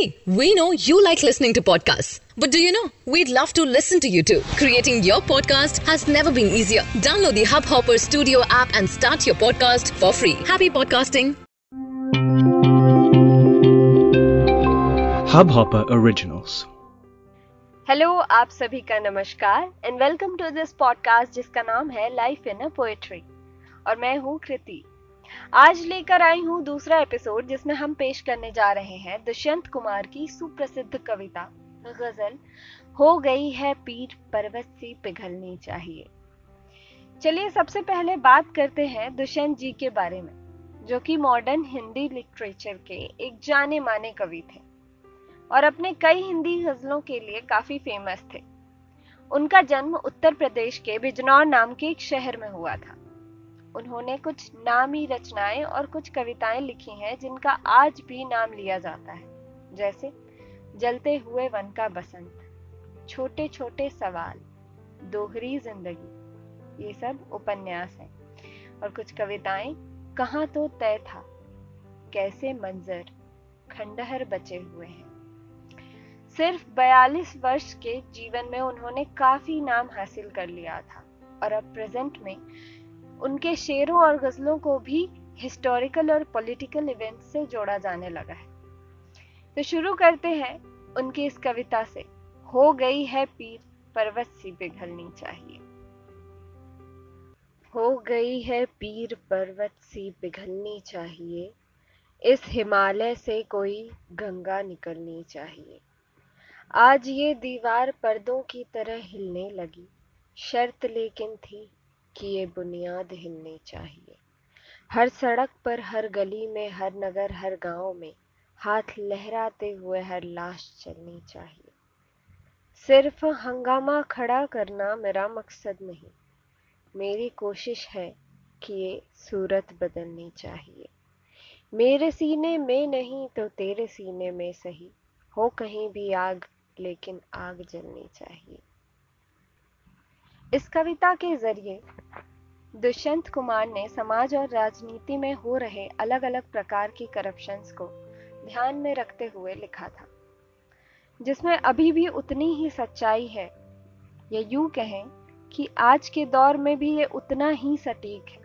Hey, we know you like listening to podcasts. But do you know? We'd love to listen to you too. Creating your podcast has never been easier. Download the Hubhopper Studio app and start your podcast for free. Happy podcasting. Hubhopper Originals. Hello आप सभी का नमस्कार and welcome to this podcast जिसका नाम है life in a poetry और मैं हूँ कृति आज लेकर आई हूँ दूसरा एपिसोड, जिसमें हम पेश करने जा रहे हैं दुष्यंत कुमार की सुप्रसिद्ध कविता, गज़ल, हो गई है पीठ पर्वत सी पिघलनी चाहिए। चलिए सबसे पहले बात करते हैं दुष्यंत जी के बारे में, जो कि मॉडर्न हिंदी लिटरेचर के एक जाने माने कवि थे, और अपने कई हिंदी गजलों के लिए काफ़ी फ़ेमस थे। उनका जन्म उत्तर प्रदेश के बिजनौर नाम के एक शहर में हुआ था। उन्होंने कुछ नामी रचनाएँ और कुछ कविताएँ लिखी हैं, जिनका आज भी नाम लिया जाता है। जैसे, जलते हुए वन का बसंत छोटे छोटे सवाल, दोहरी ज़िंदगी, ये सब उपन्यास हैं। और कुछ कविताएँ, कहाँ तो तय था, कैसे मंजर, खंडहर बचे हुए हैं। सिर्फ़ 42 वर्ष के जीवन में उन्होंने काफ़ी नाम हासिल कर लिया था, और अब प्रेजेंट में उनके शेरों और गजलों को भी हिस्टोरिकल और पॉलिटिकल इवेंट से जोड़ा जाने लगा है। तो शुरू करते हैं उनकी इस कविता से। हो गई है पीर, पर्वत सी पिघलनी चाहिए। हो गई है पीर, पर्वत सी पिघलनी चाहिए। इस हिमालय से कोई गंगा निकलनी चाहिए। आज ये दीवार पर्दों की तरह हिलने लगी। शर्त लेकिन थी कि ये बुनियाद हिलनी चाहिए। हर सड़क पर, हर गली में, हर नगर, हर गाँव में हाथ लहराते हुए हर लाश चलनी चाहिए। सिर्फ़ हंगामा खड़ा करना मेरा मकसद नहीं। मेरी कोशिश है कि ये सूरत बदलनी चाहिए। मेरे सीने में नहीं तो तेरे सीने में सही। हो कहीं भी आग, लेकिन आग जलनी चाहिए। इस कविता के ज़रिए दुष्यंत कुमार ने समाज और राजनीति में हो रहे अलग अलग प्रकार की करप्शंस को ध्यान में रखते हुए लिखा था। जिसमें अभी भी उतनी ही सच्चाई है। या यूँ कहें कि आज के दौर में भी ये उतना ही सटीक है।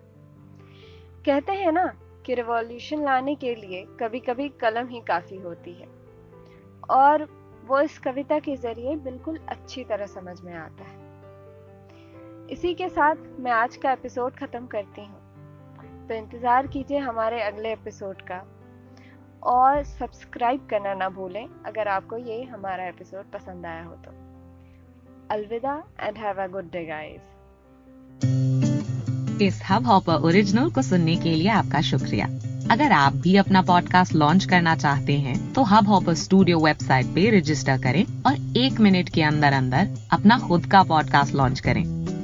कहते हैं ना कि रिवॉल्यूशन लाने के लिए कभी कभी कलम ही काफ़ी होती है। और वो इस कविता के ज़रिए बिल्कुल अच्छी तरह समझ में आता है। इसी के साथ मैं आज का एपिसोड खत्म करती हूँ। तो इंतज़ार कीजिए हमारे अगले एपिसोड का। और सब्सक्राइब करना ना भूलें अगर आपको ये हमारा एपिसोड पसंद आया हो तो। अलविदा and have a good day guys इस हब हॉपर ओरिजिनल को सुनने के लिए आपका शुक्रिया। अगर आप भी अपना पॉडकास्ट लॉन्च करना चाहते हैं तो हब हॉपर स्टूडियो वेबसाइट पे रजिस्टर करें और एक मिनट के अंदर अंदर अपना खुद का पॉडकास्ट लॉन्च करें।